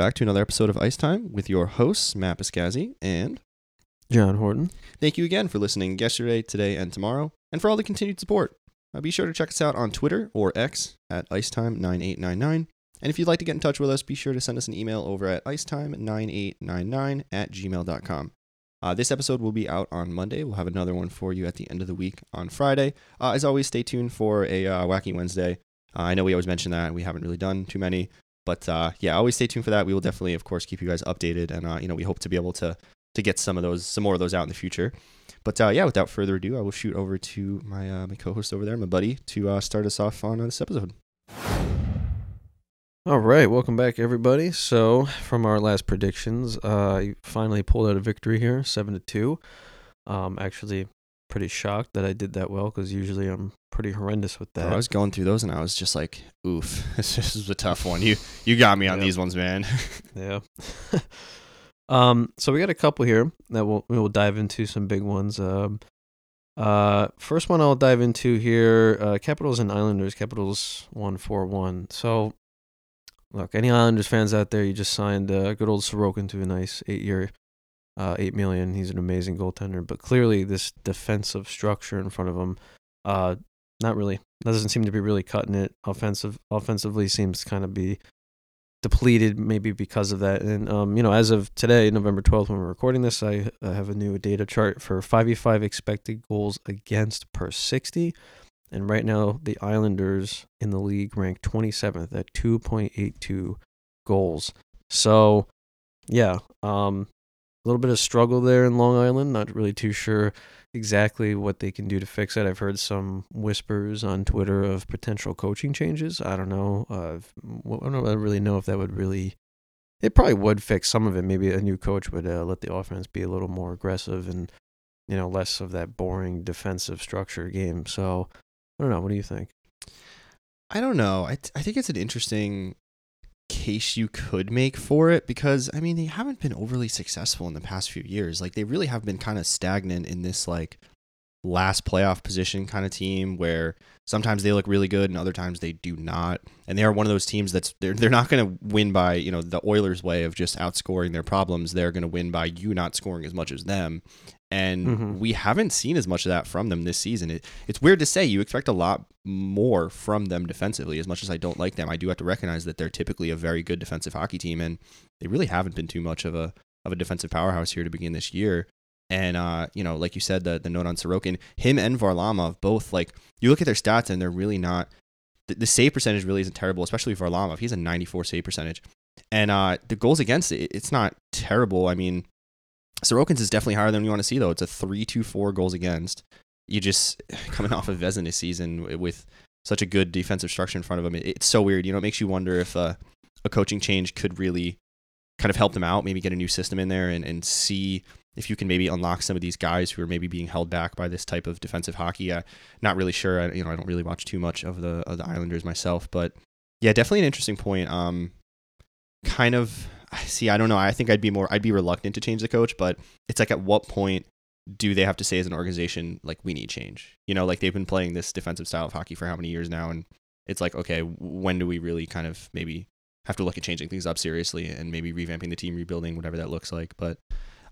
Hello, and welcome back to another episode of Ice Time with your hosts, Matt Piscazzi, and John Horton. thank you again for listening yesterday, today, and tomorrow, and for all the continued support. Uh, be sure to check us out on Twitter or X at Icetime9899. And if you'd like to get in touch with us, be sure to send us an email over at icetime9899 at gmail.com. Uh, this episode will be out on Monday. We'll have another one for you at the end of the week on Friday. Uh, as always, stay tuned for a uh, Wacky Wednesday. Uh, I know we always mention that. We haven't really done too many. But uh, yeah, always stay tuned for that. We will definitely, of course, keep you guys updated. And, uh, you know, we hope to be able to, to get some of those, some more of those out in the future. But uh, yeah, without further ado, I will shoot over to my, uh, my co-host over there, my buddy, to uh, start us off on uh, this episode. All right, welcome back, everybody. So, from our last predictions, uh, I finally pulled out a victory here, seven to two. Um, actually, pretty shocked that I did that well because usually I'm pretty horrendous with Bro, that. I was going through those and I was just like, oof, this, this is a tough one. You you got me on Yep. these ones, man. Yeah. um. So we got a couple here that we'll we will dive into some big ones. Um. Uh. First one I'll dive into here. Uh. Capitals and Islanders. Capitals one four one. So, look, any Islanders fans out there, you just signed uh, good old Sorokin to a nice eight year, uh, eight million. He's an amazing goaltender, but clearly this defensive structure in front of him, uh, not really That doesn't seem to be really cutting it. Offensive offensively seems kind of be depleted maybe because of that. And um, you know, as of today, November twelfth, when we're recording this, I, I have a new data chart for five v five expected goals against per sixty. And right now, the Islanders in the league rank twenty seventh at two point eight two goals. So, yeah, um, a little bit of struggle there in Long Island. Not really too sure exactly what they can do to fix it. I've heard some whispers on Twitter of potential coaching changes. I don't know. Uh, I don't really know if that would really. It probably would fix some of it. Maybe a new coach would uh, let the offense be a little more aggressive and you know less of that boring defensive structure game. So I don't know. What do you think? I don't know. I, think it's an interesting case you could make for it because I mean they haven't been overly successful in the past few years. Like they really have been kind of stagnant in this like last playoff position kind of team where sometimes they look really good and other times they do not. And they are one of those teams that's they're they're not going to win by, you know, the Oilers way of just outscoring their problems. They're going to win by you not scoring as much as them. And Mhm. we haven't seen as much of that from them this season. It, it's weird to say you expect a lot more from them defensively. As much as I don't like them, I do have to recognize that they're typically a very good defensive hockey team, and they really haven't been too much of a of a defensive powerhouse here to begin this year. And uh, you know, like you said, the the note on Sorokin, him and Varlamov both like you look at their stats and they're really not. The, the save percentage really isn't terrible, especially Varlamov. He's a 94 save percentage, and uh, the goals against it, it's not terrible. I mean, Sorokin's is definitely higher than you want to see though. It's a 3 2 4 goals against. You just coming off of Vezina season with such a good defensive structure in front of him. It's so weird. You know, it makes you wonder if uh, a coaching change could really kind of help them out. Maybe get a new system in there and, and see if you can maybe unlock some of these guys who are maybe being held back by this type of defensive hockey. Uh, not really sure. I, you know, I don't really watch too much of the of the Islanders myself, but yeah, definitely an interesting point. Um, kind of see. I don't know. I think I'd be more. I'd be reluctant to change the coach, but it's like at what point do they have to say as an organization like we need change? You know, like they've been playing this defensive style of hockey for how many years now, and it's like okay, when do we really kind of maybe have to look at changing things up seriously and maybe revamping the team, rebuilding whatever that looks like. But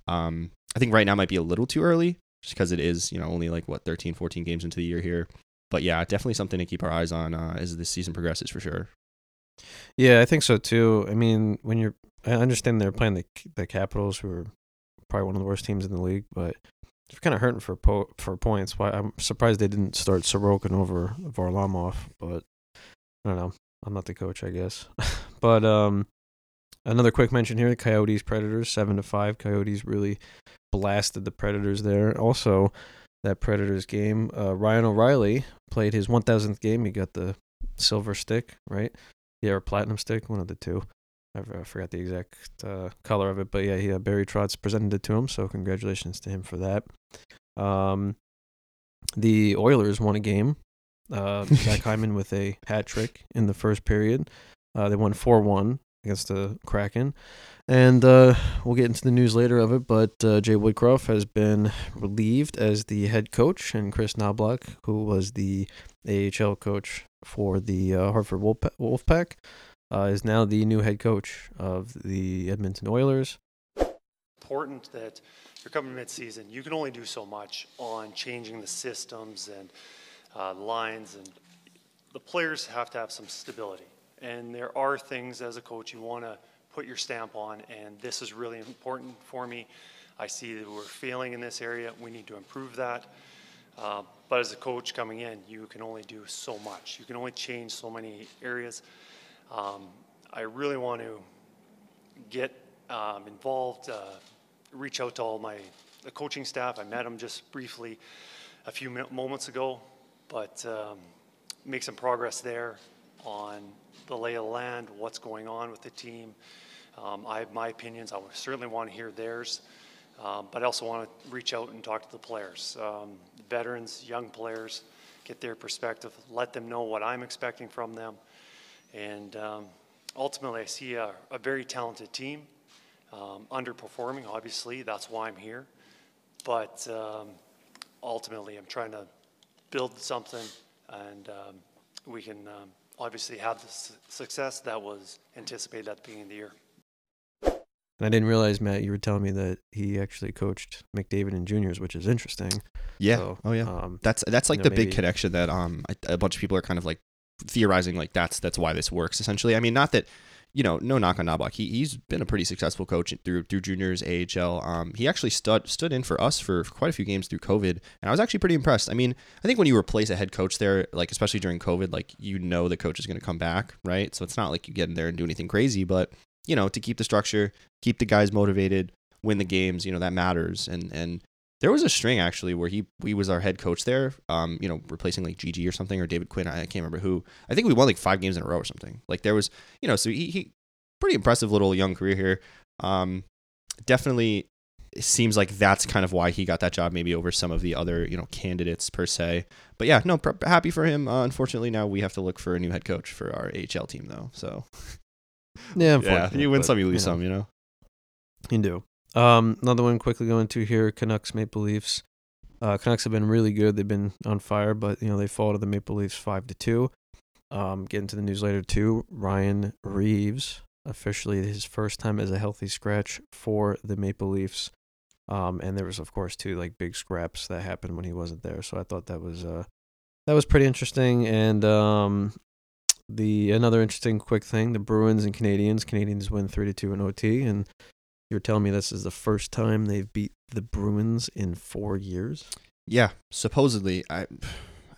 um, I think right now might be a little too early just because it is you know only like what 13, 14 games into the year here. But yeah, definitely something to keep our eyes on uh, as this season progresses for sure. Yeah, I think so too. I mean, when you're, I understand they're playing the the Capitals, who are probably one of the worst teams in the league, but they're kind of hurting for po- for points. Why I'm surprised they didn't start Sorokin over Varlamov, but I don't know. I'm not the coach, I guess. but um, another quick mention here: the Coyotes Predators seven to five. Coyotes really blasted the Predators there. Also, that Predators game, uh, Ryan O'Reilly played his 1,000th game. He got the silver stick, right? Yeah, or platinum stick, one of the two. I forgot the exact uh, color of it, but yeah, he, uh, Barry Trotz presented it to him, so congratulations to him for that. Um, the Oilers won a game. Uh, Zach Hyman with a hat trick in the first period. Uh, they won four one against the Kraken, and uh, we'll get into the news later of it. But uh, Jay Woodcroft has been relieved as the head coach, and Kris Knoblauch, who was the AHL coach for the uh, Hartford Wolfpa- Wolfpack, uh, is now the new head coach of the Edmonton Oilers. Important that you're coming mid-season. You can only do so much on changing the systems and uh, lines, and the players have to have some stability. And there are things as a coach you want to put your stamp on, and this is really important for me. I see that we're failing in this area. We need to improve that. Uh, but as a coach coming in, you can only do so much. You can only change so many areas. Um, I really want to get um, involved, uh, reach out to all my coaching staff. I met them just briefly a few moments ago, but um, make some progress there on the lay of the land, what's going on with the team. Um, I have my opinions. I certainly want to hear theirs. Um, but I also want to reach out and talk to the players, um, veterans, young players, get their perspective, let them know what I'm expecting from them. And um, ultimately, I see a, a very talented team, um, underperforming, obviously, that's why I'm here. But um, ultimately, I'm trying to build something, and um, we can obviously have the su- success that was anticipated at the beginning of the year. And I didn't realize, Matt, you were telling me that he actually coached McDavid and juniors, which is interesting. Yeah. So, oh yeah. Um, That's that's like you the know, big connection that um a, a bunch of people are kind of like theorizing like that's that's why this works essentially. I mean, not that you know, no knock on Knoblauch. He he's been a pretty successful coach through through juniors, AHL. Um, he actually stood stood in for us for quite a few games through COVID, and I was actually pretty impressed. I mean, I think when you replace a head coach there, like especially during COVID, like you know the coach is going to come back, right? So it's not like you get in there and do anything crazy, but you know to keep the structure, keep the guys motivated, win the games, you know that matters. And and there was a string actually where he he was our head coach there, um, you know, replacing like GG or something or David Quinn. I, can't remember who. I think we won like five games in a row or something. Like there was, you know, so he, he pretty impressive little young career here. Um, definitely seems like that's kind of why he got that job, maybe over some of the other you know candidates per se. But yeah, no, pr- happy for him. Uh, unfortunately, now we have to look for a new head coach for our AHL team though. So yeah, yeah, you win but, some, you lose know, some. You know. You do. Um, another one quickly going to here: Canucks Maple Leafs. Uh, Canucks have been really good. They've been on fire, but you know they fall to the Maple Leafs five to two. Um, getting to the news later too. Ryan Reaves officially his first time as a healthy scratch for the Maple Leafs. Um, and there was of course two like big scraps that happened when he wasn't there. So I thought that was uh that was pretty interesting. And um, the another interesting quick thing: the Bruins and Canadiens. Canadiens win three to two in OT, and you're telling me this is the first time they've beat the Bruins in four years? Yeah, supposedly I,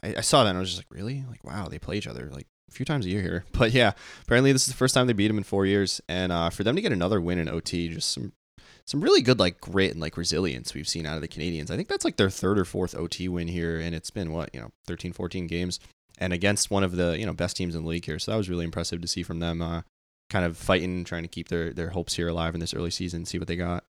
I I saw that and I was just like, really? Like, wow, they play each other like a few times a year here. But yeah, apparently this is the first time they beat them in four years, and uh, for them to get another win in OT, just some some really good like grit and like resilience we've seen out of the Canadiens. I think that's like their third or fourth OT win here, and it's been what you know 13, 14 games, and against one of the you know best teams in the league here. So that was really impressive to see from them. Uh, kind of fighting, trying to keep their their hopes here alive in this early season. See what they got.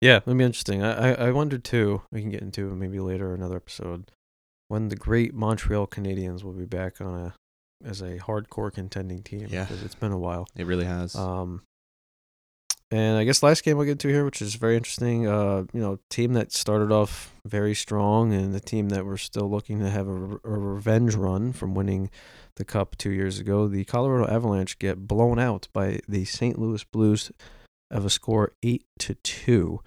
Yeah, it'll be interesting. I, I I wondered too. We can get into maybe later another episode when the great Montreal Canadiens will be back on a as a hardcore contending team. Yeah. because it's been a while. It really has. Um, and I guess last game we'll get to here, which is very interesting. Uh, you know, team that started off very strong, and the team that we're still looking to have a, re- a revenge run from winning the cup two years ago. The Colorado Avalanche get blown out by the St. Louis Blues of a score eight to two.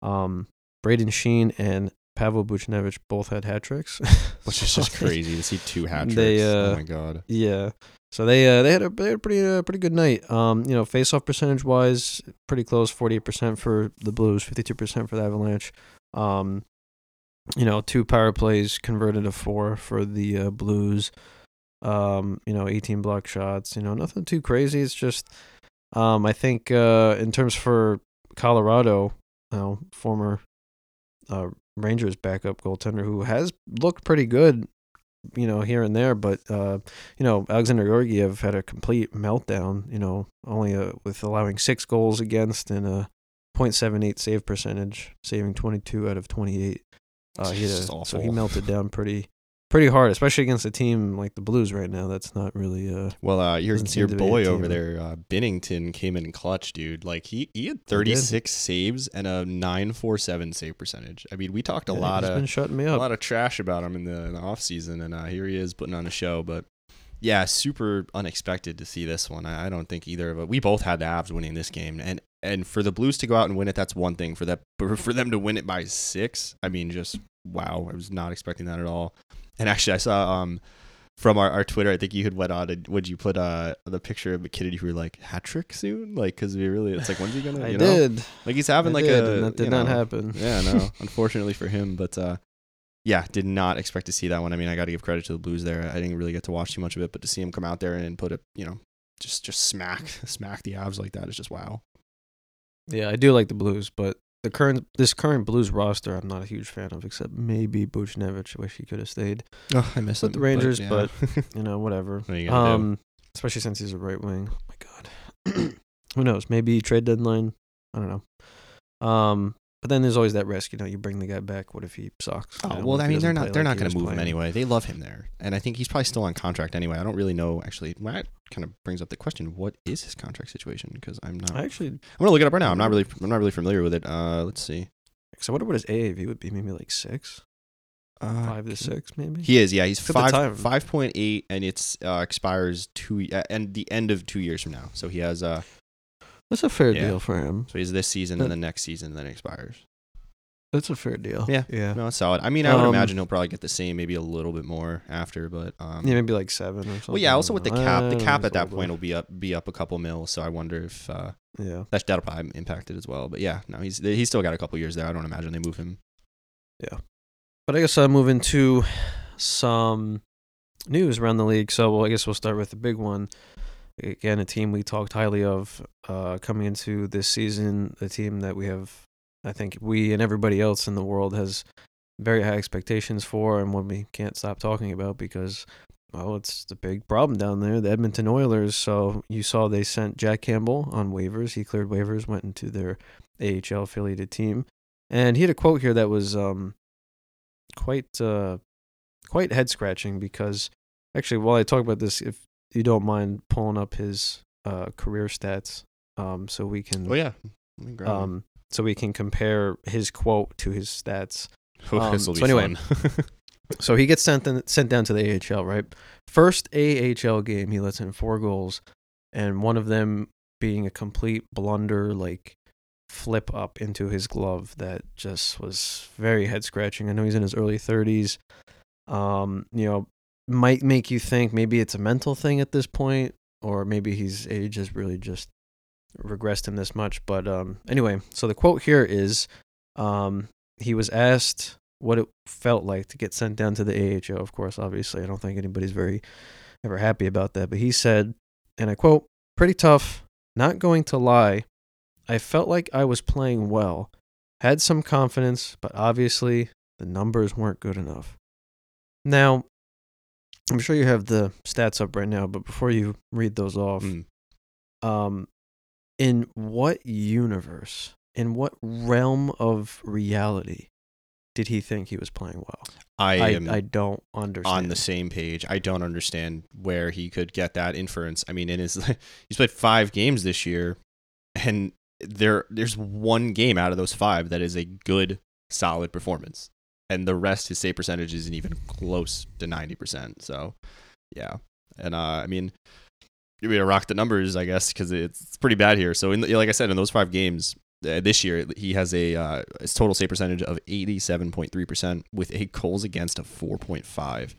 Um, Brayden Schenn and Pavel Buchnevich both had hat tricks, Which is just crazy to see two hat tricks. They, uh, oh my god. yeah. So they uh, they had a they had a pretty uh, pretty good night. Um, you know, face off percentage wise, pretty close, forty eight percent for the Blues, fifty two percent for the Avalanche. Um, you know, two power plays converted to four for the uh, Blues. Um, you know, eighteen block shots. You know, nothing too crazy. It's just, um, I think uh, in terms for Colorado, you know, former uh, Rangers backup goaltender who has looked pretty good you know, here and there. But uh, you know, Alexander Georgiev had a complete meltdown. You know, only uh with allowing six goals against and a .78 save percentage, saving 22 out of 28. Uh, he a, so he melted down pretty pretty hard, especially against a team like the Blues right now. That's not really uh Well, uh, your your to be a boy over there, uh, Binnington, came in clutch, dude. Like he he had 36 saves and a 947 save percentage. I mean, we talked a yeah, lot of been shutting me a lot of trash about him in the, in the off season, and uh, here he is putting on a show. But yeah, super unexpected to see this one. I, I don't think either of us. We both had the Avs winning this game, and and for the Blues to go out and win it, that's one thing. For that, for them to win it by six, I mean, just wow. I was not expecting that at all. And actually, I saw um from our, our Twitter, I think you had went on and would you put uh the picture of MacKinnon? You were like hat trick soon, like because we really, it's like when's he gonna? I You know? did. Like he's having I like did, a that did you not know, happen. yeah, no. Unfortunately for him, but uh, yeah, did not expect to see that one. I mean, I got to give credit to the Blues there. I didn't really get to watch too much of it, but to see him come out there and put it, you know, just just smack smack the Avs like that is just wow. Yeah, I do like the Blues, but the current this current Blues roster, I'm not a huge fan of, except maybe Buchnevich. Wish he could have stayed. Oh, I miss With the Rangers, but You know, whatever. What you gonna do? Um, especially since he's a right wing. Oh my god. Who knows? Maybe trade deadline. I don't know. Um, but then there's always that risk. You know, you bring the guy back. What if he sucks? You Oh know, well, I mean they're not they're like not going to move him anyway. They love him there, and I think he's probably still on contract anyway. I don't really know actually. Well, that kind of brings up the question: What is his contract situation? Because I'm not. I actually, I'm gonna look it up right now. I'm not really I'm not really familiar with it. Uh, let's see. because I wonder what his AAV would be. Maybe like six, Uh, five to six, maybe. He is, yeah. He's at five five point eight, and it's uh, expires two uh, and the end of two years from now. So he has uh, That's a fair Yeah. deal for him. so he's this season and the next season, then it expires. That's a fair deal. Yeah. yeah, No, it's solid. I mean, I would Um, imagine he'll probably get the same, maybe a little bit more after, but um, yeah. Maybe like seven or something. well, yeah. Also with the cap, the cap at that point will be up be up a couple mil. So I wonder if uh, Yeah. that that'll probably impact it as well. But yeah, no, he's he's still got a couple years there. I don't imagine they move him. Yeah. But I guess I'll move into some news around the league. So well, I guess we'll start with the big one. Again, a team we talked highly of uh, coming into this season, a team that we have, I think we and everybody else in the world has very high expectations for, and one we can't stop talking about because, well, it's the big problem down there, the Edmonton Oilers. So you saw they sent Jack Campbell on waivers. He cleared waivers, went into their AHL affiliated team, and he had a quote here that was um, quite uh, quite head scratching because actually, while I talk about this, if you don't mind pulling up his uh, career stats, um, so we can Oh yeah, Let me grab him. um, so we can compare his quote to his stats. Oh, um, this will be so anyway. So he gets sent in, sent down to the AHL, right? First AHL game, he lets in four goals, and one of them being a complete blunder, like flip up into his glove that just was very head scratching. I know he's in his early thirties. Um, you know, might make you think maybe it's a mental thing at this point, or maybe his age has really just regressed him this much. But um, anyway, so the quote here is, um, he was asked what it felt like to get sent down to the AHL. Of course, obviously, I don't think anybody's very ever happy about that. But he said, and I quote, "Pretty tough. Not going to lie, I felt like I was playing well, had some confidence, but obviously the numbers weren't good enough." Now, I'm sure you have the stats up right now, but before you read those off, Mm. um, in what universe, in what realm of reality did he think he was playing well? I I, am I don't understand. on the same page. I don't understand where he could get that inference. I mean, in his he's played five games this year, and there there's one game out of those five that is a good, solid performance, and the rest his save percentage isn't even close to ninety percent. So, yeah, and uh, I mean, you mean to rock the numbers, I guess, because it's, pretty bad here. So, in the, like I said, in those five games. Uh, this year, he has a uh, his total save percentage of 87.3% with a goals against of 4.5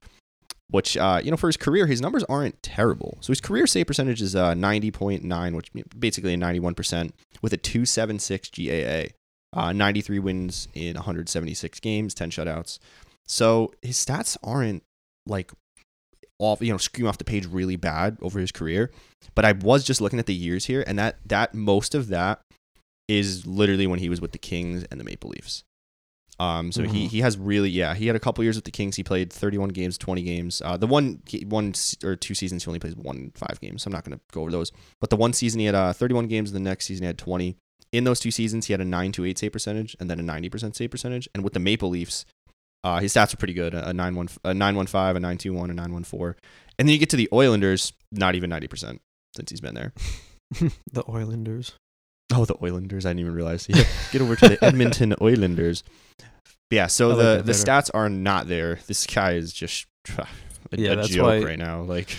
which uh, you know for his career his numbers aren't terrible so his career save percentage is uh, 90.9 which basically a 91% with a 276 gaa uh, 93 wins in 176 games 10 shutouts so his stats aren't like off you know scream off the page really bad over his career but i was just looking at the years here and that that most of that is literally when he was with the kings and the maple leafs um, so he Mhm. he has really yeah he had a couple years with the Kings. He played 31 games, 20 games. Uh, the one one or two seasons he only plays one five games. So I'm not going to go over those. But the one season he had uh, 31 games. And the next season he had 20. In those two seasons he had a nine to eight save percentage and then a 90 percent save percentage. And with the Maple Leafs, uh, his stats are pretty good. A nine one a nine one five, a nine two one, a nine one four. And then you get to the Oilers, not even 90 percent since he's been there. the Oilanders. Oh, the Oilers! I didn't even realize. Yeah, get over to the Edmonton Oilers. Yeah, so like the the stats are not there. This guy is just a, Yeah, a joke why- right now. Like,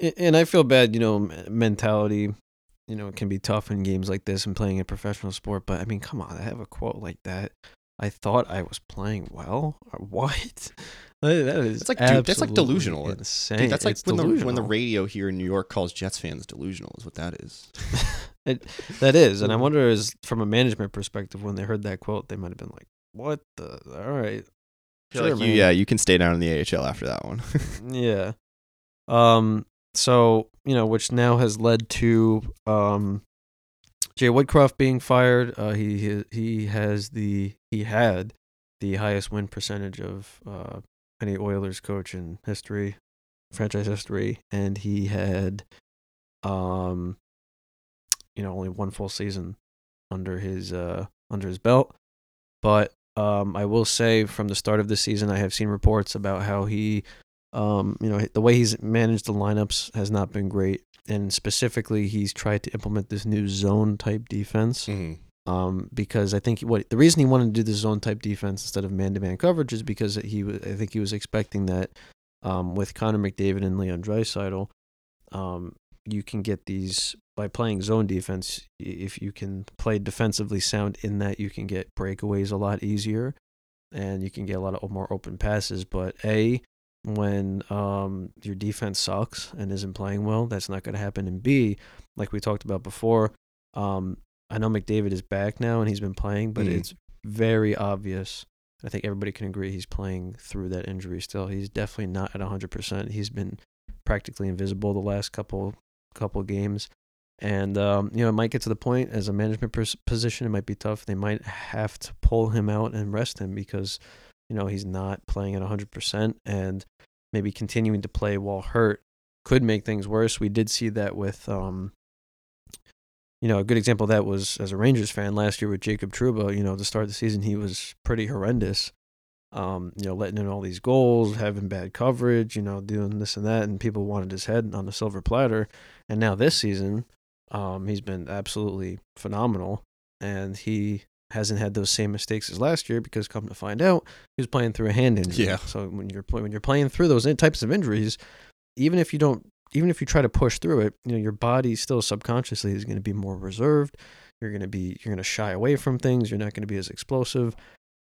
And I feel bad, you know, mentality, you know, it can be tough in games like this and playing a professional sport. But I mean, come on, I have a quote like that. I thought I was playing well. Or What? That is That's like du- that's like delusional. Insane. Dude, that's like It's when the when the radio here in New York calls Jets fans delusional is what that is. it, that is, and I wonder, is from a management perspective, when they heard that quote, they might have been like, "What the? All right, Sure, like you, yeah, you can stay down in the AHL after that one. yeah." Um. So you know, which now has led to um, Jay Woodcroft being fired. Uh, he he has the he had the highest win percentage of uh, any Oilers coach in history, franchise history, and he had um, you know, only one full season under his uh under his belt. But um, I will say from the start of the season, I have seen reports about how he, um, you know, the way he's managed the lineups has not been great, and specifically, he's tried to implement this new zone type defense. Mhm. Um, because I think what the reason he wanted to do the zone type defense instead of man to man coverage is because he, I think he was expecting that, um, with Connor McDavid and Leon Draisaitl, um, you can get these by playing zone defense. If you can play defensively sound in that, you can get breakaways a lot easier, and you can get a lot of more open passes. But a when um, your defense sucks and isn't playing well, that's not going to happen. And B, like we talked about before, um, I know McDavid is back now and he's been playing, but Mhm. it's very obvious. I think everybody can agree he's playing through that injury still. He's definitely not at 100%. He's been practically invisible the last couple couple games. And um, you know, it might get to the point as a management pers- position, it might be tough. They might have to pull him out and rest him because you know he's not playing at 100%, and maybe continuing to play while hurt could make things worse. We did see that with um, you know, a good example of that was as a Rangers fan last year with Jacob Trouba. You know, to start of the season, he was pretty horrendous. Um, you know, letting in all these goals, having bad coverage, you know, doing this and that, and people wanted his head on the silver platter. And now this season, um, he's been absolutely phenomenal, and he hasn't had those same mistakes as last year because, come to find out, he was playing through a hand injury. Yeah. So when you're when you're playing through those types of injuries, even if you don't even if you try to push through it, you know, your body still subconsciously is going to be more reserved. You're going to be you're going to shy away from things. You're not going to be as explosive,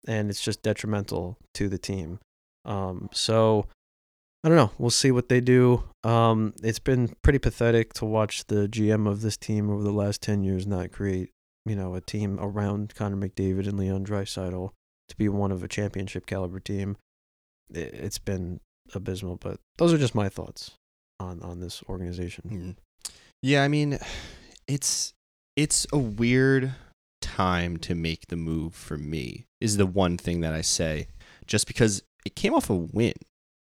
and it's just detrimental to the team. Um, so I don't know. We'll see what they do. Um, it's been pretty pathetic to watch the GM of this team over the last ten years not create, you know, a team around Connor McDavid and Leon Draisaitl to be one of a championship caliber team. It's been abysmal, but those are just my thoughts on on this organization. Mhm. Yeah, I mean, it's it's a weird time to make the move for me. Is the one thing that I say, just because it came off a win,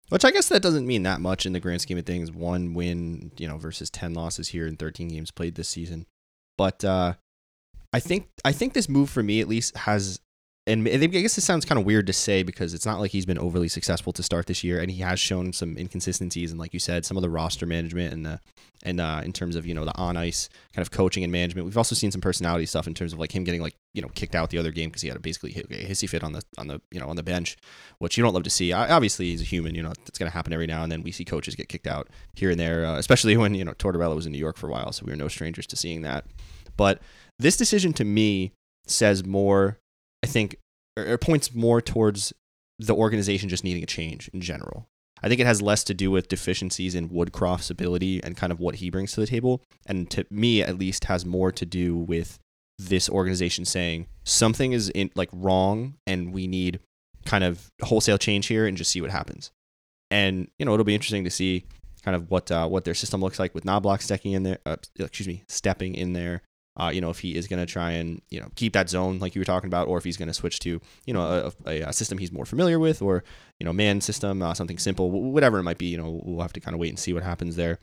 which I guess that doesn't mean that much in the grand scheme of things. One win, you know, versus ten losses here in thirteen games played this season, but uh, I think I think this move for me at least has. And I guess this sounds kind of weird to say because it's not like he's been overly successful to start this year, and he has shown some inconsistencies and, like you said, some of the roster management and the and uh, in terms of you know the on ice kind of coaching and management. We've also seen some personality stuff in terms of like him getting like you know kicked out the other game because he had a basically a hissy fit on the on the you know on the bench, which you don't love to see. Obviously, he's a human. You know it's going to happen every now and then. We see coaches get kicked out here and there, uh, especially when you know Tortorella was in New York for a while, so we were no strangers to seeing that. But this decision to me says more. I think or, or points more towards the organization just needing a change in general. I think it has less to do with deficiencies in Woodcroft's ability and kind of what he brings to the table. And to me, at least, has more to do with this organization saying something is in, like wrong and we need kind of wholesale change here and just see what happens. And you know, it'll be interesting to see kind of what uh, what their system looks like with Knoblauch stepping in there. Uh, excuse me, stepping in there. Uh, you know, if he is going to try and you know keep that zone like you were talking about, or if he's going to switch to you know a, a, system he's more familiar with, or you know man system, uh, something simple, whatever it might be. You know, we'll have to kind of wait and see what happens there.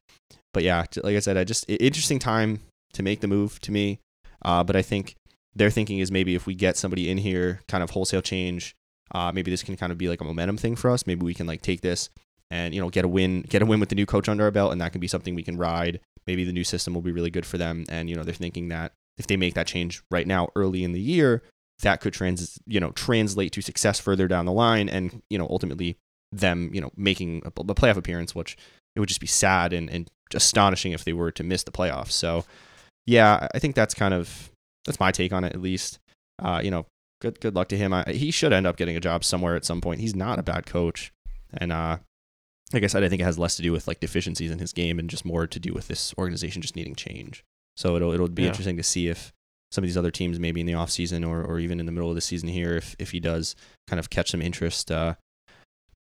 But yeah, like I said, I just interesting time to make the move to me. Uh, but I think their thinking is maybe if we get somebody in here, kind of wholesale change, uh, maybe this can kind of be like a momentum thing for us. Maybe we can like take this and you know get a win, get a win with the new coach under our belt, and that can be something we can ride. Maybe the new system will be really good for them, and you know they're thinking that if they make that change right now early in the year, that could trans you know translate to success further down the line, and you know ultimately them you know making a, a playoff appearance, which it would just be sad and, and astonishing if they were to miss the playoffs. So, yeah, I think that's kind of that's my take on it at least. Uh, you know, good good luck to him. I, he should end up getting a job somewhere at some point. He's not a bad coach, and uh, like I said, I think it has less to do with like deficiencies in his game and just more to do with this organization just needing change. So it'll it'll be Yeah. interesting to see if some of these other teams, maybe in the offseason or or even in the middle of the season here, if if he does kind of catch some interest. Uh,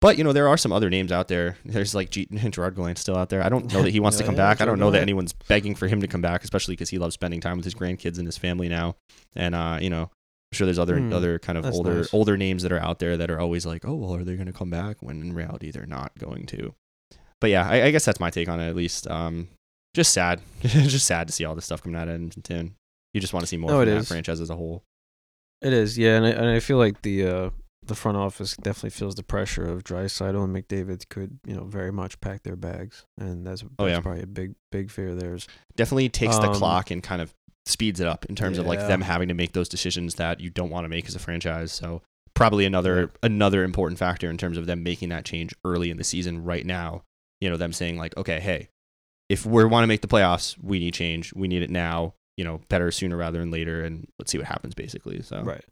but you know there are some other names out there. There's like G- Gerard Gallant still out there. I don't know that he wants to come yeah, back. I don't Gerard know that anyone's begging for him to come back, especially because he loves spending time with his grandkids and his family now. And uh, you know, I'm sure there's other Hmm, other kind of older nice. older names that are out there that are always like, oh well, are they going to come back? When in reality they're not going to. But yeah, I, I guess that's my take on it at least. Um, just sad, just sad to see all this stuff coming out of Edmonton. You just want to see more No, from it that is. franchise as a whole. It is, yeah, and I, and I feel like the uh, the front office definitely feels the pressure of Draisaitl and McDavid could you know very much pack their bags, and that's, that's Oh, yeah. probably a big big fear of theirs. definitely takes the Um, clock and kind of speeds it up in terms of like them having to make those decisions that you don't want to make as a franchise. So probably another Yeah. another important factor in terms of them making that change early in the season right now. You know, them saying like, okay, hey, if we want to make the playoffs, we need change. We need it now. You know, better sooner rather than later, and let's see what happens. Basically, so Right.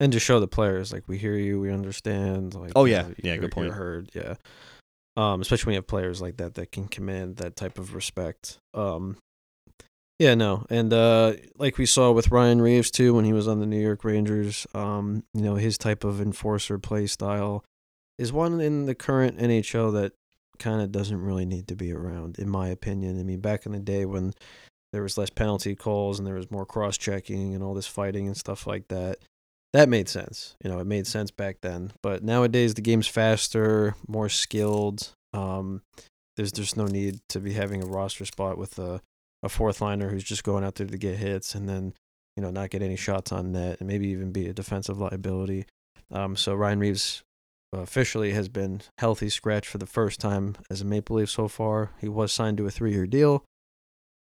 And to show the players like we hear you, we understand. Like Oh, you yeah. know, Yeah, good point. You're heard, yeah. Um, especially when you have players like that that can command that type of respect. Um, yeah, no, and uh, like we saw with Ryan Reaves too when he was on the New York Rangers. Um, you know his type of enforcer play style is one in the current NHL that kind of doesn't really need to be around, in my opinion. I mean, back in the day when there was less penalty calls and there was more cross checking and all this fighting and stuff like that. That made sense. You know, it made sense back then. But nowadays the game's faster, more skilled. Um, there's there's no need to be having a roster spot with a, a fourth liner who's just going out there to get hits and then, you know, not get any shots on net and maybe even be a defensive liability. Um, so Ryan Reaves officially has been healthy scratch for the first time as a Maple Leaf so far. He was signed to a three year deal.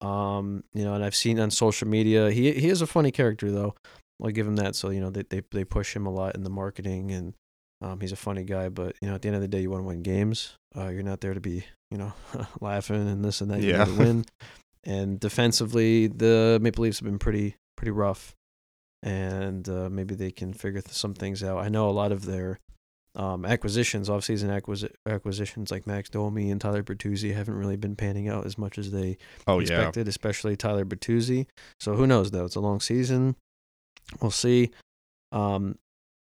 Um, you know, and I've seen on social media he he is a funny character though. I'll give him that. So you know they they they push him a lot in the marketing and um, he's a funny guy. But you know at the end of the day you want to win games. Uh, you're not there to be you know laughing and this and that. You're Yeah. win. And defensively, the Maple Leafs have been pretty pretty rough, and uh, maybe they can figure th- some things out. I know a lot of their um, acquisitions, off-season acquisi- acquisitions like Max Domi and Tyler Bertuzzi haven't really been panning out as much as they oh yeah, expected, especially Tyler Bertuzzi. So who knows though? It's a long season. We'll see. Um,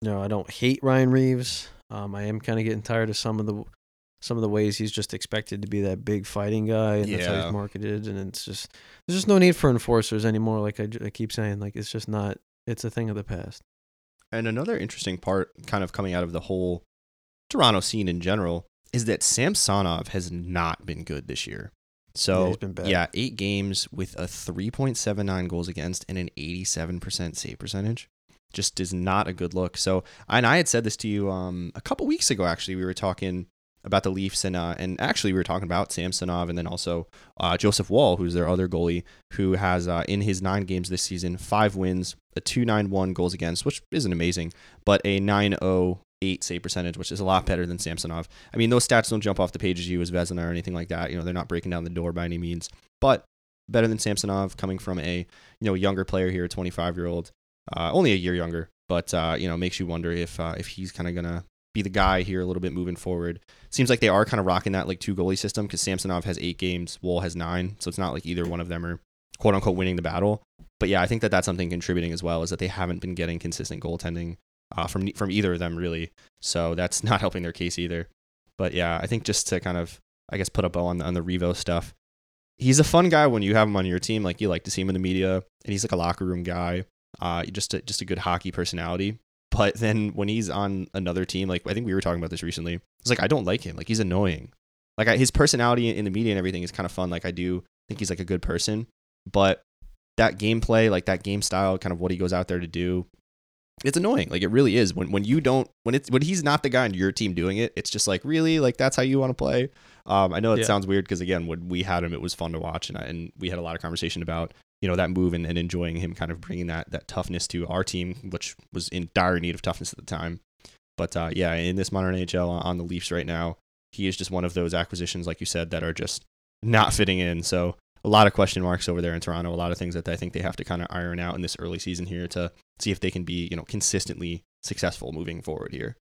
you know, I don't hate Ryan Reaves. Um, I am kind of getting tired of some of the some of the ways he's just expected to be that big fighting guy, and that's how he's marketed. And it's just there's just no need for enforcers anymore. Like I keep saying, like it's just not. It's a thing of the past. And another interesting part, kind of coming out of the whole Toronto scene in general, is that Samsonov has not been good this year. So Yeah, he's been bad. yeah, eight games with a 3.79 goals against and an 87% save percentage. Just is not a good look. So, and I had said this to you um, a couple weeks ago. Actually, we were talking about the Leafs, and uh, and actually we were talking about Samsonov, and then also uh, Joseph Woll, who's their other goalie, who has uh, in his nine games this season five wins, a 2.91 goals against, which isn't amazing, but a 9.08 save percentage, which is a lot better than Samsonov. I mean, those stats don't jump off the page as you as Vezina or anything like that. You know, they're not breaking down the door by any means, but better than Samsonov coming from a you know younger player here, 25 year old, uh, only a year younger, but uh, you know makes you wonder if uh, if he's kind of gonna be the guy here a little bit moving forward. Seems like they are kind of rocking that like two goalie system because Samsonov has eight games, Woll has nine, so it's not like either one of them are quote unquote winning the battle. But yeah, I think that that's something contributing as well is that they haven't been getting consistent goaltending uh, from from either of them really. So that's not helping their case either. But yeah, I think just to kind of I guess put a bow on the, on the Reavo stuff. He's a fun guy when you have him on your team. Like you like to see him in the media, and he's like a locker room guy. Uh, just a, just a good hockey personality. But then when he's on another team, like I think we were talking about this recently, it's like I don't like him. Like he's annoying. Like I, his personality in the media and everything is kind of fun. Like I do think he's like a good person, but that gameplay, like that game style, kind of what he goes out there to do, it's annoying. Like it really is. When when you don't when it's when he's not the guy on your team doing it, it's just like really like that's how you want to play. Um, I know it Yeah. sounds weird because again, when we had him, it was fun to watch, and I, and we had a lot of conversation about you know that move and, and enjoying him kind of bringing that that toughness to our team, which was in dire need of toughness at the time. But uh, yeah, in this modern NHL on the Leafs right now, he is just one of those acquisitions, like you said, that are just not fitting in. So a lot of question marks over there in Toronto. A lot of things that I think they have to kind of iron out in this early season here to see if they can be you know consistently successful moving forward here.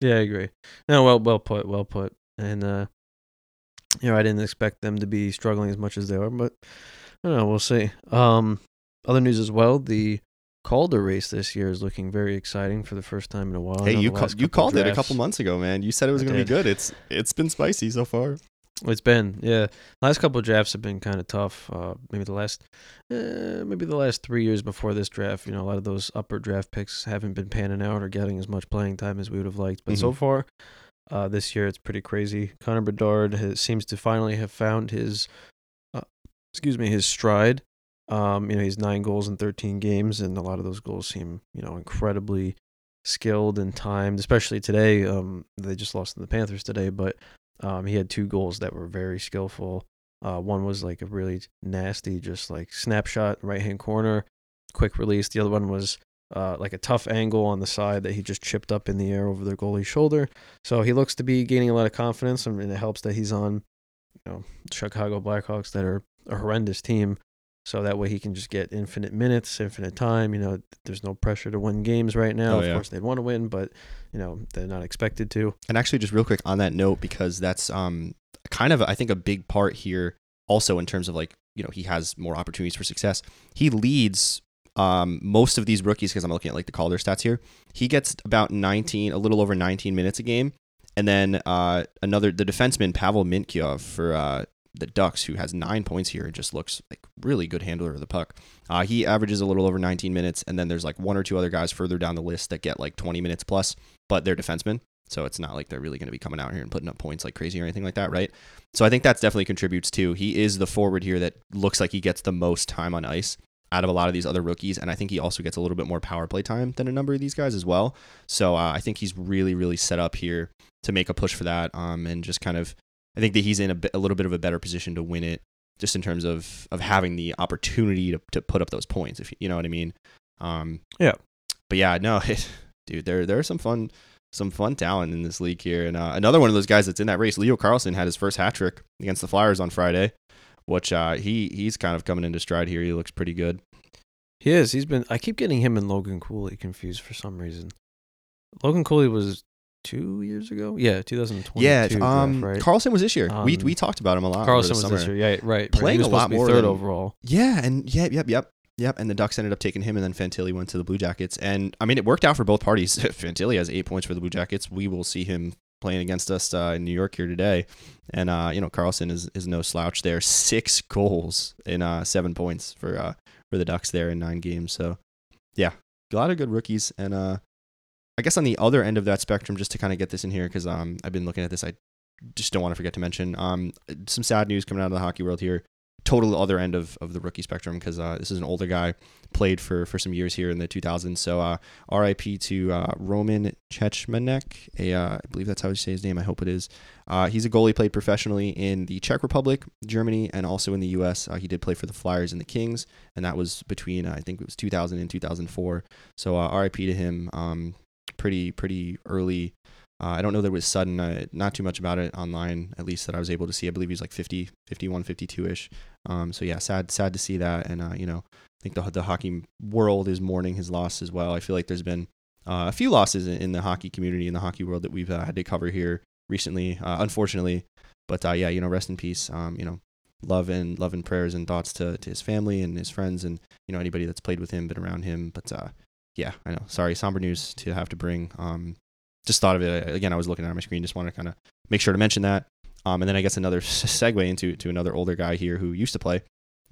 Yeah, I agree. No, well, well put, well put. And uh, you know, I didn't expect them to be struggling as much as they are, but I don't know. We'll see. Um, other news as well. The Calder race this year is looking very exciting for the first time in a while. Hey, you ca- you called it a couple months ago, man. You said it was going to be good. It's it's been spicy so far. It's been yeah. Last couple of drafts have been kind of tough. Uh, maybe the last, uh, maybe the last three years before this draft, you know, a lot of those upper draft picks haven't been panning out or getting as much playing time as we would have liked. But so Mhm. far, uh, this year it's pretty crazy. Connor Bedard has, seems to finally have found his, excuse me, his stride. Um, you know, he's nine goals in 13 games, and a lot of those goals seem, you know, incredibly skilled and timed. Especially today, um, they just lost to the Panthers today, but um, he had two goals that were very skillful. Uh, one was like a really nasty, just like snapshot right hand corner, quick release. The other one was uh, like a tough angle on the side that he just chipped up in the air over the goalie's shoulder. So he looks to be gaining a lot of confidence, and it helps that he's on, you know, Chicago Blackhawks that are a horrendous team. So that way he can just get infinite minutes, infinite time. You know, there's no pressure to win games right now. Oh, of course, they'd want to win, but you know they're not expected to. And actually, just real quick on that note, because that's um kind of I think a big part here, also in terms of like you know he has more opportunities for success. He leads um most of these rookies because I'm looking at like the Calder stats here. He gets about 19, a little over 19 minutes a game, and then uh another the defenseman Pavel Mintyukov for uh the Ducks, who has nine points here, and just looks like really good handler of the puck. Uh, he averages a little over 19 minutes, and then there's like one or two other guys further down the list that get like 20 minutes plus, but they're defensemen. So it's not like they're really going to be coming out here and putting up points like crazy or anything like that, right? So I think that's definitely contributes too. He is the forward here that looks like he gets the most time on ice out of a lot of these other rookies, and I think he also gets a little bit more power play time than a number of these guys as well. So uh, I think he's really, really set up here to make a push for that, um, and just kind of, I think that he's in a, bit, a little bit of a better position to win it, just in terms of of having the opportunity to to put up those points, if you- you know what I mean. Um, Yeah. But yeah, no, it, dude, there there are some fun some fun talent in this league here. And uh, another one of those guys that's in that race, Leo Carlsson, had his first hat trick against the Flyers on Friday, which uh, he he's kind of coming into stride here. He looks pretty good. He is. He's been. I keep getting him and Logan Cooley confused for some reason. Logan Cooley was two years ago. Yeah, 2020. yeah, um, right? Carlsson was this year. we Um, we talked about him a lot. Carlsson was this year. Yeah, right. right. Playing was a lot more third than- overall. Yeah, and yep, yep, yep. Yep, and the Ducks ended up taking him, and then Fantilli went to the Blue Jackets. And I mean, it worked out for both parties. Fantilli has eight points for the Blue Jackets. We will see him playing against us uh, in New York here today. And uh, you know, Carlsson is, is no slouch there. Six goals in uh, seven points for uh, for the Ducks there in nine games. So yeah, a lot of good rookies. And uh, I guess on the other end of that spectrum, just to kind of get this in here, because um, I've been looking at this, I just don't want to forget to mention um, some sad news coming out of the hockey world here total other end of, of the rookie spectrum because uh, this is an older guy, played for, for some years here in the 2000s. So uh, RIP to uh, Roman Cechmanek, a, uh, I believe that's how you say his name. I hope it is. Uh, he's a goalie played professionally in the Czech Republic, Germany, and also in the U.S. Uh, he did play for the Flyers and the Kings, and that was between I think it was 2000 and 2004. So RIP to him. Um, pretty pretty early. Uh, I don't know that it was sudden. Uh, not too much about it online, at least that I was able to see. I believe he was like 50, 51, 52 ish. Um, so yeah, sad, sad to see that. And uh, you know, I think the the hockey world is mourning his loss as well. I feel like there's been uh, a few losses in, in the hockey community in the hockey world that we've uh, had to cover here recently, uh, unfortunately. But yeah, you know, rest in peace. Um, you know, love and love and prayers and thoughts to, to his family and his friends and you know anybody that's played with him, been around him. But yeah, I know. Sorry, somber news to have to bring. Um, just thought of it again. I was looking at my screen. Just want to kind of make sure to mention that. Um, and then I guess another segue into to another older guy here who used to play.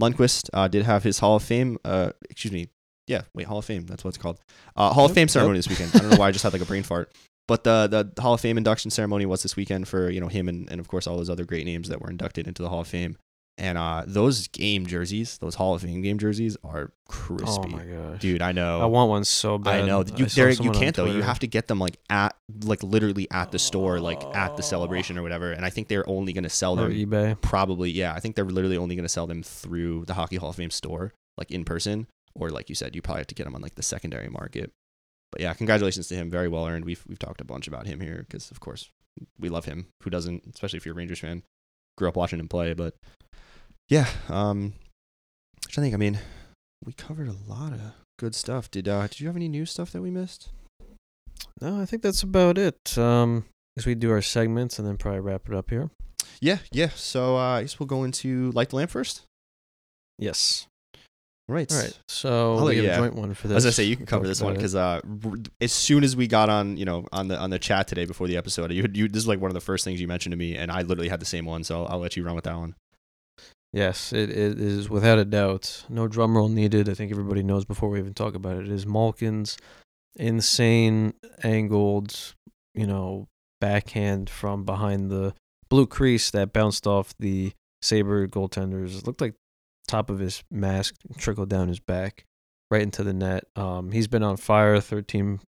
Lundqvist uh, did have his Hall of Fame. Uh, excuse me. Yeah, wait, Hall of Fame. That's what it's called. Uh, Hall of Fame ceremony this weekend. I don't know why I just had like a brain fart. But the the Hall of Fame induction ceremony was this weekend for you know him and, and of course all those other great names that were inducted into the Hall of Fame. And uh, those game jerseys, those Hall of Fame game jerseys, are crispy. Oh my gosh, Dude, I know. I want one so bad. I know you there, you can't though. You have to get them like at like literally at the store, like at the celebration or whatever. And I think they're only going to sell them or eBay. probably. Yeah, I think they're literally only going to sell them through the Hockey Hall of Fame store, like in person, or like you said, you probably have to get them on like the secondary market. But yeah, congratulations to him. Very well earned. We've we've talked a bunch about him here because of course we love him. Who doesn't? Especially if you're a Rangers fan. grew up watching him play. But yeah, um, I think I mean we covered a lot of good stuff. Did uh, did you have any new stuff that we missed? No, I think that's about it. Um, as we do our segments and then probably wrap it up here. Yeah, yeah. So uh, I guess we'll go into light the lamp first. Yes. Right. All right. So I'll we have yeah. a joint one for this. As I say, you can cover this one because uh, r- as soon as we got on, you know, on the on the chat today before the episode, you, you this is like one of the first things you mentioned to me, and I literally had the same one, so I'll let you run with that one. Yes, it, it is without a doubt. No drum roll needed. I think everybody knows before we even talk about it. It is Malkin's insane angled, you know, backhand from behind the blue crease that bounced off the Sabre goaltenders. It looked like top of his mask trickled down his back right into the net. Um, he's been on fire, 13,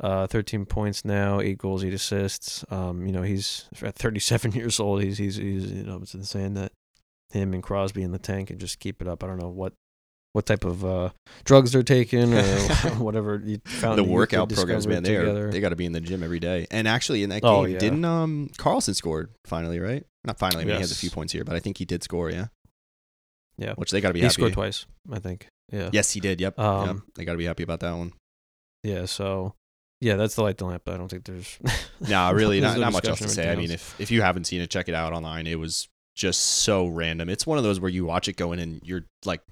uh, 13 points now, eight goals, eight assists. Um, you know, he's at 37 years old. He's, he's, he's, you know, it's insane that him and Crosby in the tank and just keep it up. I don't know what what type of uh, drugs they're taking or whatever you found. the workout programs, man, they are together. they got to be in the gym every day. And actually, in that game, Oh, yeah. didn't um Karlsson scored finally, right? Not finally. I mean, he has a few points here, but I think he did score. Yeah, Yeah. which they got to be he happy. scored twice, I think. Yeah. Yes, he did. Yep. yep. Um, They got to be happy about that one. Yeah. So, yeah, that's the light the lamp. I don't think there's. Nah, really, not, no not much else to say. I mean, if if you haven't seen it, check it out online. It was just so random. It's one of those where you watch it go in and you're like,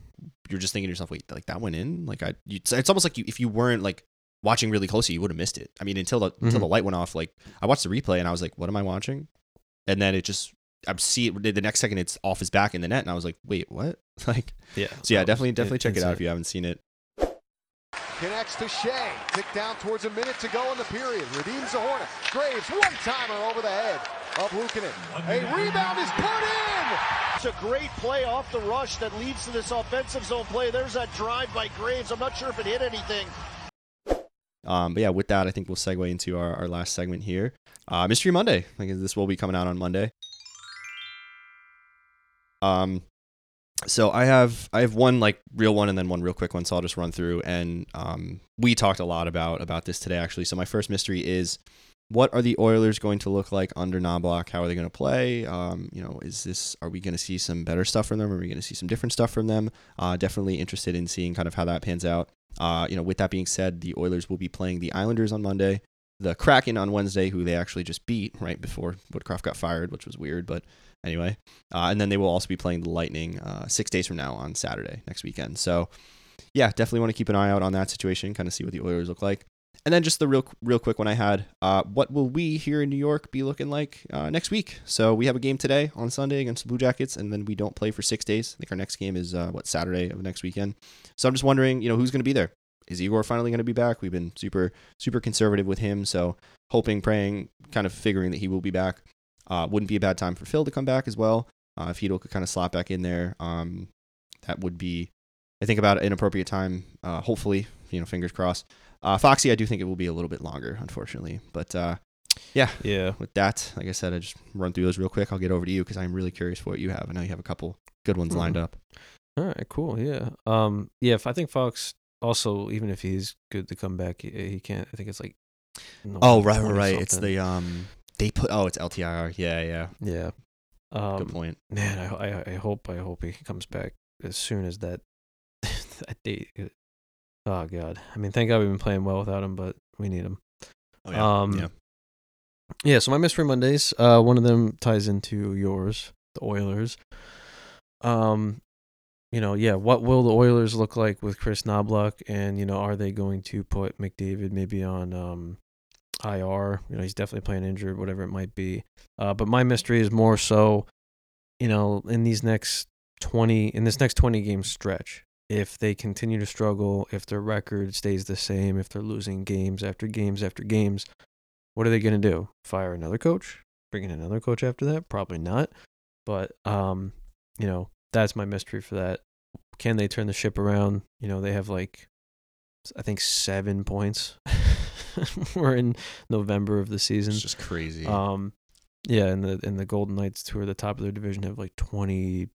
you're just thinking to yourself, wait, like that went in? Like I, you, it's almost like you, if you weren't like watching really closely, you would have missed it. I mean, until the until Mhm. the light went off, like I watched the replay and I was like, what am I watching? And then it just. I see it the next second it's off his back in the net and I was like, wait, what? Like, yeah. so yeah, definitely, it- definitely check it out if you haven't seen it. Connects to Shea. Tick down towards a minute to go in the period. Redeems the Hornet. Graves, one-timer over the head of Luukkonen. A rebound is put in! It's a great play off the rush that leads to this offensive zone play. There's that drive by Graves. I'm not sure if it hit anything. Um, but yeah, with that, I think we'll segue into our, our last segment here. Uh, Mystery Monday. Like this will be coming out on Monday. Um, so I have I have one like real one and then one real quick one. So I'll just run through. And um, we talked a lot about about this today actually. So my first mystery is what are the Oilers going to look like under Knoblauch? How are they going to play? Um, you know, is this are we going to see some better stuff from them? Are we going to see some different stuff from them? Uh, definitely interested in seeing kind of how that pans out. Uh, you know, with that being said, the Oilers will be playing the Islanders on Monday, the Kraken on Wednesday, who they actually just beat right before Woodcroft got fired, which was weird, but anyway. Uh, and then they will also be playing the Lightning uh, six days from now on Saturday next weekend. So, yeah, definitely want to keep an eye out on that situation, kind of see what the Oilers look like. And then just the real, real quick one I had. Uh, what will we here in New York be looking like uh, next week? So we have a game today on Sunday against the Blue Jackets, and then we don't play for six days. I think our next game is uh, what Saturday of next weekend. So I'm just wondering, you know, who's going to be there? Is Igor finally going to be back? We've been super, super conservative with him, so hoping, praying, kind of figuring that he will be back. Uh, wouldn't be a bad time for Phil to come back as well. Uh, if Hedo could kind of slot back in there, um, that would be, I think, about an appropriate time. Uh, hopefully, you know, fingers crossed. Uh, Foxy, I do think it will be a little bit longer, unfortunately. But uh, yeah, Yeah. with that, like I said, I just run through those real quick. I'll get over to you because I'm really curious for what you have. I know you have a couple good ones lined Mhm. up. All right, cool. Yeah. Um. Yeah. If I think Fox also, even if he's good to come back, he, he can't. I think it's like. Oh, right, right, 20. It's the um, they put. Oh, it's LTIR. Yeah, yeah. Yeah. Um, Good point. Man, I, I I hope I hope he comes back as soon as that that date. Oh God. I mean, thank God we've been playing well without him, but we need him. Oh, yeah. Um, yeah. Yeah, so my mystery Mondays, uh, one of them ties into yours, the Oilers. Um, you know, yeah, what will the Oilers look like with Kris Knoblauch, and you know, are they going to put McDavid maybe on um, IR? You know, he's definitely playing injured, whatever it might be. Uh, but my mystery is more so, you know, in these next twenty, in this next twenty game stretch, if they continue to struggle, if their record stays the same, if they're losing games after games after games, what are they going to do? Fire another coach? Bring in another coach after that? Probably not. But um, you know, that's my mystery for that. Can they turn the ship around? You know, they have like I think 7 points. We're in November of the season. It's just crazy. Um, yeah, and the and the Golden Knights, who are the top of their division, have like twenty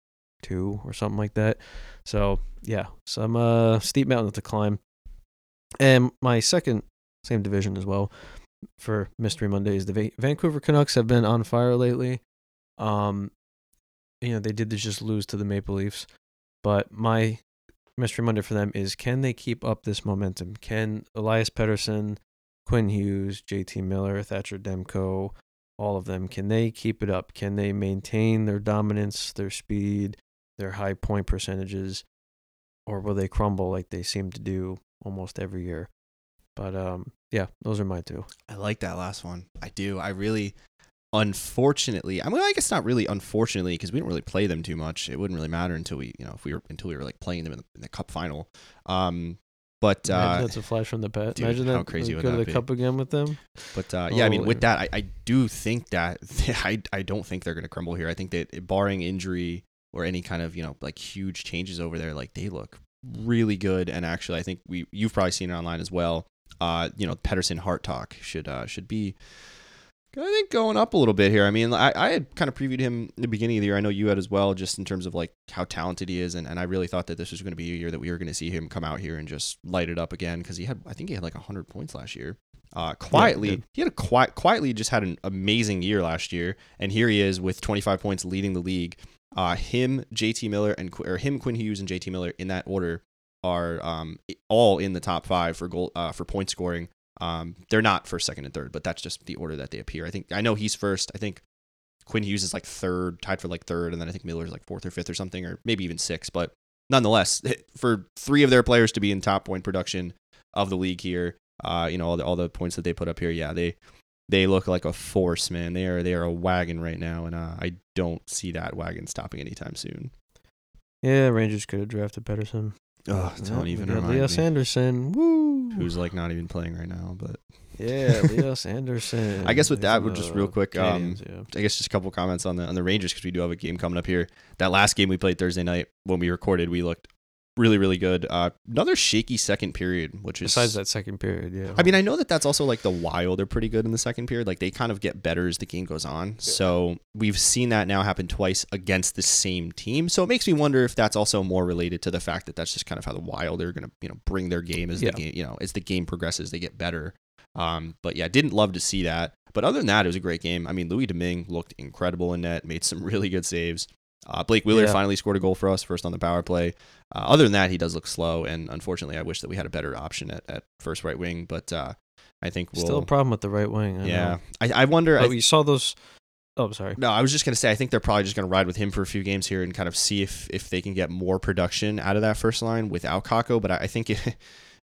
two or something like that. So yeah, some uh steep mountain to climb. And my second same division as well for Mystery Mondays, the Va- Vancouver Canucks have been on fire lately. Um, you know they did just lose to the Maple Leafs, but my mystery Monday for them is can they keep up this momentum? Can Elias Pettersson, Quinn Hughes, JT Miller, Thatcher Demko, all of them, can they keep it up? Can they maintain their dominance, their speed, their high point percentages, or will they crumble like they seem to do almost every year? But um, yeah, those are my two. I like that last one. I do. I really, unfortunately, I mean, I guess not really unfortunately because we don't really play them too much. It wouldn't really matter until we, you know, if we were until we were like playing them in the, in the cup final. Um, but uh, that's a flash from the pet. dude, Imagine how that crazy we would go to the be? cup again with them. But uh, yeah, I mean, with that, I, I do think that I I don't think they're going to crumble here. I think that barring injury or any kind of you know like huge changes over there, like they look really good. And actually, I think we you've probably seen it online as well. Uh, you know, Pettersson Hart Talk should uh, should be. I think going up a little bit here. I mean, I, I had kind of previewed him in the beginning of the year. I know you had as well, just in terms of like how talented he is, and, and I really thought that this was going to be a year that we were going to see him come out here and just light it up again because he had, I think he had like hundred points last year. Uh, quietly, did. he had a quiet, quietly just had an amazing year last year, and here he is with 25 points, leading the league. Uh, him, JT Miller, and or him, Quinn Hughes, and JT Miller in that order are um, all in the top five for goal uh, for point scoring. Um, they're not first, second, and third, but that's just the order that they appear. I think I know he's first. I think Quinn Hughes is like third, tied for like third, and then I think Miller's like fourth or fifth or something, or maybe even sixth. But nonetheless, for three of their players to be in top point production of the league here, uh, you know all the all the points that they put up here, yeah, they they look like a force, man. They are they are a wagon right now, and uh, I don't see that wagon stopping anytime soon. Yeah, Rangers could have drafted Pettersson. Oh, don't even remind Leo me. Sanderson. Woo! Who's like not even playing right now, but yeah, Lias Andersson. I guess with that, we're just real quick, um, yeah. I guess just a couple comments on the on the Rangers because we do have a game coming up here. That last game we played Thursday night when we recorded, we looked really really good. Uh, another shaky second period, which is Besides that second period, yeah. I mean, I know that that's also like the Wild are pretty good in the second period. Like they kind of get better as the game goes on. So we've seen that now happen twice against the same team. So it makes me wonder if that's also more related to the fact that that's just kind of how the Wild are going to you know bring their game as Yeah. the game you know as the game progresses they get better. Um, but yeah, didn't love to see that. But other than that, it was a great game. I mean, Louis Domingue looked incredible in net, made some really good saves. Uh, Blake Wheeler Yeah. finally scored a goal for us, first on the power play. Uh, other than that, he does look slow, and unfortunately, I wish that we had a better option at, at first right wing. But uh, I think we'll. Still a problem with the right wing. I yeah. I, I wonder. Oh, I, you saw those. Oh, I'm sorry. no, I was just gonna say I think they're probably just gonna ride with him for a few games here and kind of see if if they can get more production out of that first line without Kakko. But I, think if,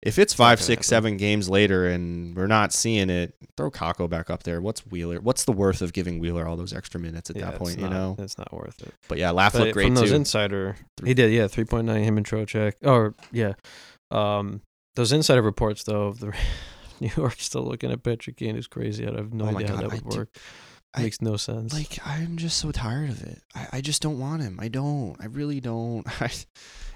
if it's not five, six, happen. seven games later and we're not seeing it, throw Kakko back up there. What's Wheeler? What's the worth of giving Wheeler all those extra minutes at Yeah, that point? You know. it's not worth it. But yeah, Laugh looked great from those too. insider, he did. Yeah, three point nine. Him and Trocheck. Or yeah, um, those insider reports though of the New York still looking at Patrick Kane is crazy. I have no Oh idea how God, that I would do- work. I- Makes no sense. like I'm just so tired of it. I, I just don't want him. I don't. I really don't. I,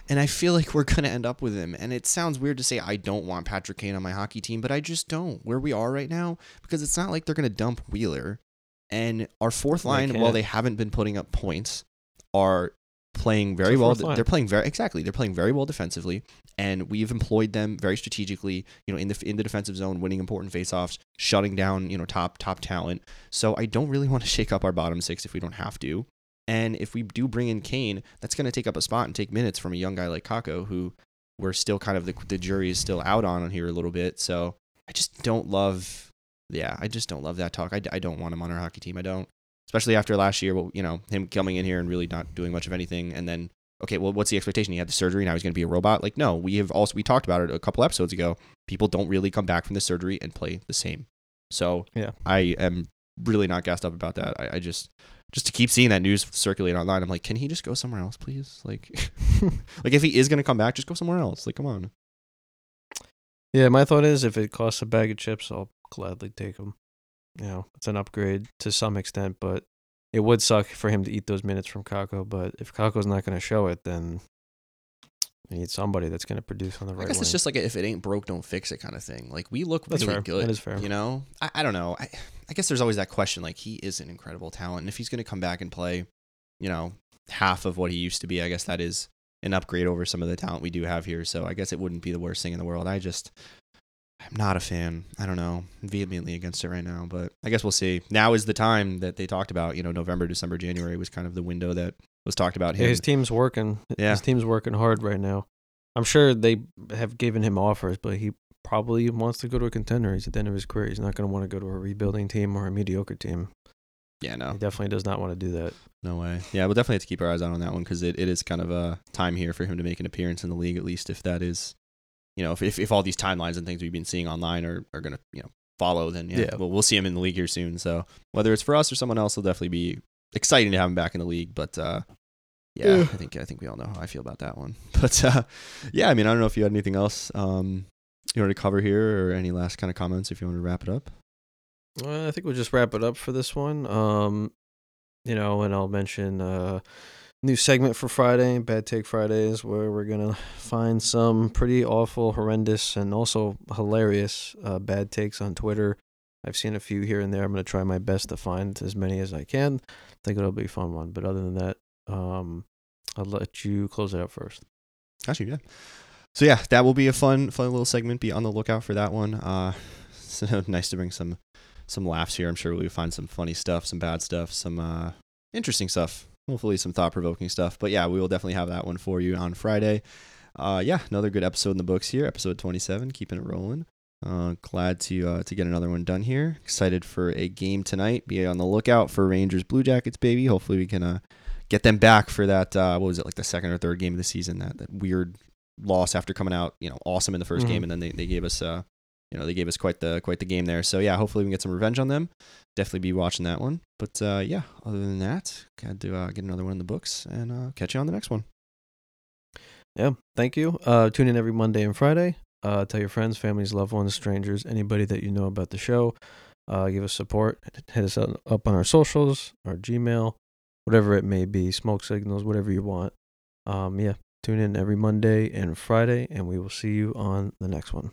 and I feel like we're gonna end up with him. And it sounds weird to say I don't want Patrick Kane on my hockey team, but I just don't. Where we are right now, because it's not like they're gonna dump Wheeler, and our fourth They line, while they haven't been putting up points, are playing very well. line. They're playing very exactly. They're playing very well defensively, and we've employed them very strategically. You know, in the in the defensive zone, winning important faceoffs, shutting down you know top top talent. So I don't really want to shake up our bottom six if we don't have to. And if we do bring in Kane, that's going to take up a spot and take minutes from a young guy like Kakko, who we're still kind of the the jury is still out on here a little bit. So I just don't love. Yeah, I just don't love that talk. I, I don't want him on our hockey team. I don't, especially after last year. Well, you know, him coming in here and really not doing much of anything, and then okay, well, what's the expectation? He had the surgery, now he's going to be a robot. Like, no, we have also we talked about it a couple episodes ago. People don't really come back from the surgery and play the same. So Yeah. I am really not gassed up about that. I, I just just to keep seeing that news circulate online. I'm like, can he just go somewhere else, please? Like, like if he is going to come back, just go somewhere else. Like, come on. yeah, my thought is if it costs a bag of chips, I'll gladly take them. You know, it's an upgrade to some extent, but it would suck for him to eat those minutes from Kakko. But if Kakko's not going to show it, then you need somebody that's going to produce on the right. I guess it's just like if it ain't broke, don't fix it kind of thing. Like we look That's really fair. good. That is fair. You know, I, I don't know. I, I guess there's always that question. Like he is an incredible talent, and if he's going to come back and play, you know, half of what he used to be, I guess that is an upgrade over some of the talent we do have here. So I guess it wouldn't be the worst thing in the world. I just, I'm not a fan. I don't know. I'm vehemently against it right now, but I guess we'll see. Now is the time that they talked about. You know, November, December, January was kind of the window that was talked about. Yeah, Him. his team's working. Yeah. His team's working hard right now. I'm sure they have given him offers, but he probably wants to go to a contender. He's at the end of his career. He's not going to want to go to a rebuilding team or a mediocre team. yeah, no, He definitely does not want to do that. no way. Yeah, we'll definitely have to keep our eyes out on that one because it, it is kind of a time here for him to make an appearance in the league, at least if that is, you know, if if, if all these timelines and things we've been seeing online are, are going to, you know, follow, then yeah, Yeah. We'll, we'll see him in the league here soon. So whether it's for us or someone else, it'll definitely be exciting to have him back in the league. But uh, yeah, Yeah. I think I think we all know how I feel about that one. But uh, yeah, I mean, I don't know if you had anything else um, you want to cover here or any last kind of comments if you want to wrap it up. Well, I think we'll just wrap it up for this one. Um, you know, and I'll mention uh, new segment for Friday, Bad Take Fridays, where we're gonna find some pretty awful, horrendous, and also hilarious uh, bad takes on Twitter. I've seen a few here and there. I'm gonna try my best to find as many as I can. I think it'll be a fun one. But other than that, um, I'll let you close it out first. Actually, yeah. So yeah, that will be a fun, fun little segment. Be on the lookout for that one. Uh, so nice to bring some, some laughs here. I'm sure we'll find some funny stuff, some bad stuff, some uh, interesting stuff. Hopefully, some thought provoking stuff. But yeah, we will definitely have that one for you on Friday. Uh, yeah, another good episode in the books here, episode 27, keeping it rolling. Uh, glad to uh, to get another one done here. Excited for a game tonight. Be on the lookout for Rangers Blue Jackets, baby. Hopefully, we can uh, get them back for that. Uh, what was it like the second or third game of the season? That that weird loss after coming out, you know, awesome in the 1st Mhm. game, and then they, they gave us, uh, you know, they gave us quite the quite the game there. So yeah, hopefully we can get some revenge on them. Definitely be watching that one. But uh, yeah, other than that, got to uh, get another one in the books, and uh, catch you on the next one. Yeah, thank you. Uh, tune in every Monday and Friday. Uh, tell your friends, families, loved ones, strangers, anybody that you know about the show. Uh, give us support. Hit us up on our socials, our Gmail, whatever it may be, smoke signals, whatever you want. Um, yeah, tune in every Monday and Friday, and we will see you on the next one.